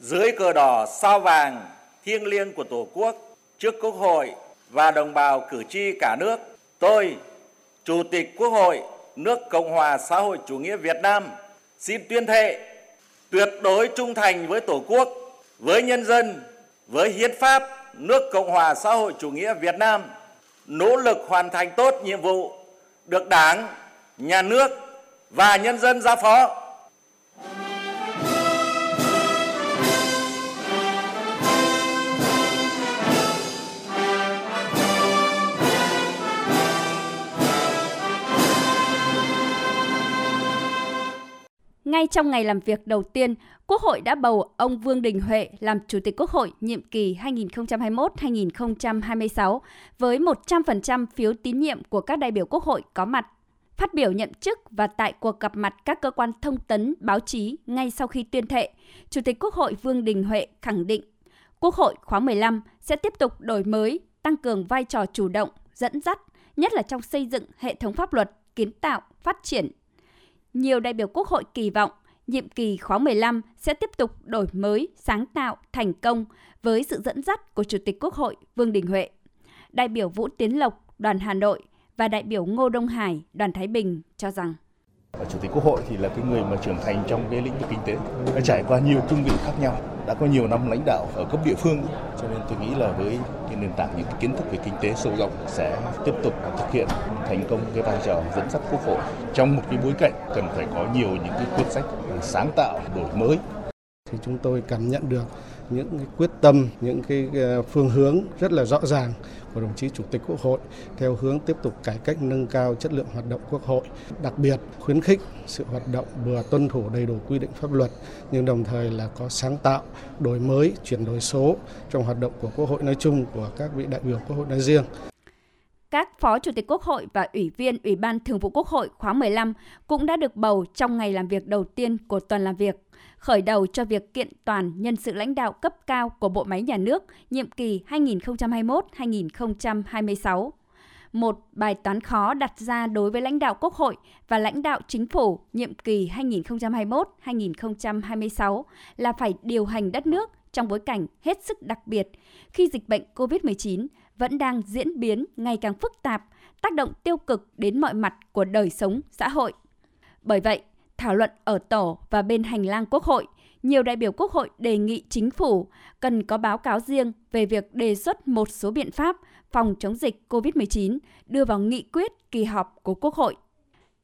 dưới cờ đỏ sao vàng thiêng liêng của Tổ quốc trước Quốc hội và đồng bào cử tri cả nước, tôi, Chủ tịch Quốc hội nước Cộng hòa xã hội chủ nghĩa Việt Nam xin tuyên thệ tuyệt đối trung thành với Tổ quốc, với nhân dân, với hiến pháp nước Cộng hòa xã hội chủ nghĩa Việt Nam, nỗ lực hoàn thành tốt nhiệm vụ được Đảng, nhà nước và nhân dân giao phó. Ngay trong ngày làm việc đầu tiên, Quốc hội đã bầu ông Vương Đình Huệ làm Chủ tịch Quốc hội nhiệm kỳ 2021-2026 với 100% phiếu tín nhiệm của các đại biểu Quốc hội có mặt. Phát biểu nhậm chức và tại cuộc gặp mặt các cơ quan thông tấn, báo chí ngay sau khi tuyên thệ, Chủ tịch Quốc hội Vương Đình Huệ khẳng định Quốc hội khóa 15 sẽ tiếp tục đổi mới, tăng cường vai trò chủ động, dẫn dắt, nhất là trong xây dựng hệ thống pháp luật, kiến tạo, phát triển nhiều đại biểu Quốc hội kỳ vọng nhiệm kỳ khóa 15 sẽ tiếp tục đổi mới, sáng tạo, thành công với sự dẫn dắt của Chủ tịch Quốc hội Vương Đình Huệ. Đại biểu Vũ Tiến Lộc, đoàn Hà Nội và đại biểu Ngô Đông Hải, đoàn Thái Bình cho rằng Chủ tịch Quốc hội thì là cái người mà trưởng thành trong cái lĩnh vực kinh tế, đã trải qua nhiều cương vị khác nhau, đã có nhiều năm lãnh đạo ở cấp địa phương, cho nên tôi nghĩ là với cái nền tảng những kiến thức về kinh tế sâu rộng sẽ tiếp tục thực hiện thành công cái vai trò dẫn dắt Quốc hội trong một cái bối cảnh cần phải có nhiều những cái quyết sách sáng tạo, đổi mới. Thì chúng tôi cảm nhận được những cái quyết tâm, những cái ờ, phương hướng rất là rõ ràng của đồng chí Chủ tịch Quốc hội theo hướng tiếp tục cải cách nâng cao chất lượng hoạt động Quốc hội, đặc biệt khuyến khích sự hoạt động vừa tuân thủ đầy đủ quy định pháp luật nhưng đồng thời là có sáng tạo, đổi mới, chuyển đổi số trong hoạt động của Quốc hội nói chung của các vị đại biểu Quốc hội nói riêng. Các Phó Chủ tịch Quốc hội và Ủy viên Ủy ban Thường vụ Quốc hội khóa 15 cũng đã được bầu trong ngày làm việc đầu tiên của tuần làm việc, khởi đầu cho việc kiện toàn nhân sự lãnh đạo cấp cao của bộ máy nhà nước nhiệm kỳ 2021-2026. Một bài toán khó đặt ra đối với lãnh đạo Quốc hội và lãnh đạo chính phủ nhiệm kỳ 2021-2026 là phải điều hành đất nước trong bối cảnh hết sức đặc biệt khi dịch bệnh COVID-19 vẫn đang diễn biến ngày càng phức tạp, tác động tiêu cực đến mọi mặt của đời sống xã hội. Bởi vậy, thảo luận ở tổ và bên hành lang Quốc hội, nhiều đại biểu Quốc hội đề nghị chính phủ cần có báo cáo riêng về việc đề xuất một số biện pháp phòng chống dịch COVID-19 đưa vào nghị quyết kỳ họp của Quốc hội.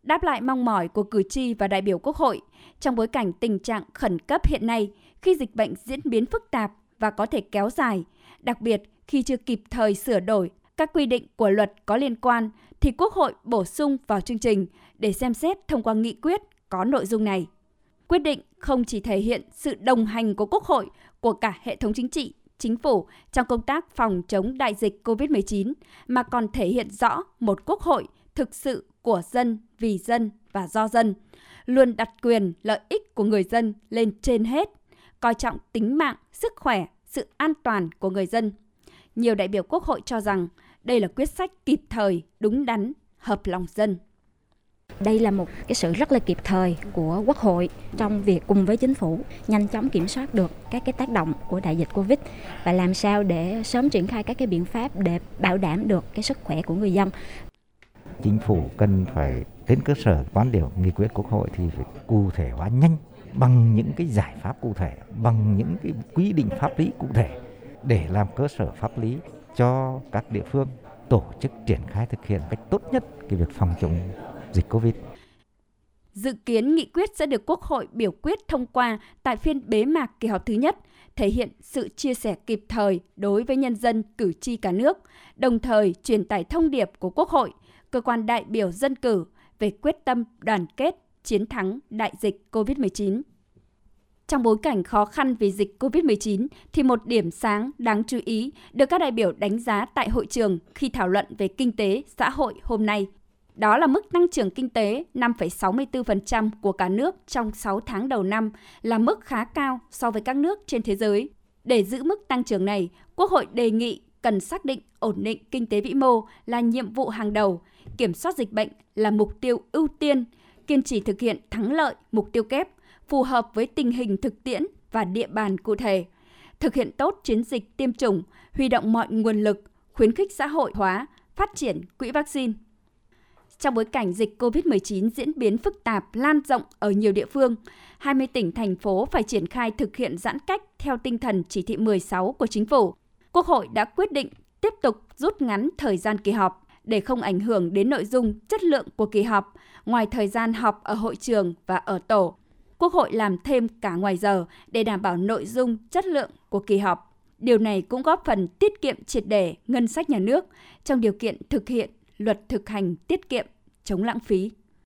Đáp lại mong mỏi của cử tri và đại biểu Quốc hội, trong bối cảnh tình trạng khẩn cấp hiện nay khi dịch bệnh diễn biến phức tạp và có thể kéo dài, đặc biệt khi chưa kịp thời sửa đổi các quy định của luật có liên quan thì Quốc hội bổ sung vào chương trình để xem xét thông qua nghị quyết có nội dung này. Quyết định không chỉ thể hiện sự đồng hành của Quốc hội, của cả hệ thống chính trị, chính phủ trong công tác phòng chống đại dịch COVID-19 mà còn thể hiện rõ một Quốc hội thực sự của dân, vì dân và do dân, luôn đặt quyền lợi ích của người dân lên trên hết, coi trọng tính mạng, sức khỏe, sự an toàn của người dân. Nhiều đại biểu Quốc hội cho rằng đây là quyết sách kịp thời, đúng đắn, hợp lòng dân. Đây là một cái sự rất là kịp thời của Quốc hội trong việc cùng với chính phủ nhanh chóng kiểm soát được các cái tác động của đại dịch Covid và làm sao để sớm triển khai các cái biện pháp để bảo đảm được cái sức khỏe của người dân. Chính phủ cần phải trên cơ sở quan điểm nghị quyết Quốc hội thì phải cụ thể hóa nhanh bằng những cái giải pháp cụ thể, bằng những cái quy định pháp lý cụ thể để làm cơ sở pháp lý cho các địa phương tổ chức triển khai thực hiện cách tốt nhất cái việc phòng chống dịch Covid. Dự kiến nghị quyết sẽ được Quốc hội biểu quyết thông qua tại phiên bế mạc kỳ họp thứ nhất, thể hiện sự chia sẻ kịp thời đối với nhân dân cử tri cả nước, đồng thời truyền tải thông điệp của Quốc hội, cơ quan đại biểu dân cử về quyết tâm đoàn kết chiến thắng đại dịch COVID-19. Trong bối cảnh khó khăn vì dịch COVID-19 thì một điểm sáng đáng chú ý được các đại biểu đánh giá tại hội trường khi thảo luận về kinh tế xã hội hôm nay đó là mức tăng trưởng kinh tế 5,64% của cả nước trong 6 tháng đầu năm là mức khá cao so với các nước trên thế giới. Để giữ mức tăng trưởng này, Quốc hội đề nghị cần xác định ổn định kinh tế vĩ mô là nhiệm vụ hàng đầu, kiểm soát dịch bệnh là mục tiêu ưu tiên, kiên trì thực hiện thắng lợi mục tiêu kép, phù hợp với tình hình thực tiễn và địa bàn cụ thể, thực hiện tốt chiến dịch tiêm chủng, huy động mọi nguồn lực, khuyến khích xã hội hóa, phát triển quỹ vaccine. Trong bối cảnh dịch COVID-19 diễn biến phức tạp, lan rộng ở nhiều địa phương, 20 tỉnh, thành phố phải triển khai thực hiện giãn cách theo tinh thần chỉ thị 16 của chính phủ. Quốc hội đã quyết định tiếp tục rút ngắn thời gian kỳ họp để không ảnh hưởng đến nội dung, chất lượng của kỳ họp, ngoài thời gian họp ở hội trường và ở tổ. Quốc hội làm thêm cả ngoài giờ để đảm bảo nội dung, chất lượng của kỳ họp. Điều này cũng góp phần tiết kiệm triệt để ngân sách nhà nước trong điều kiện thực hiện luật thực hành tiết kiệm chống lãng phí.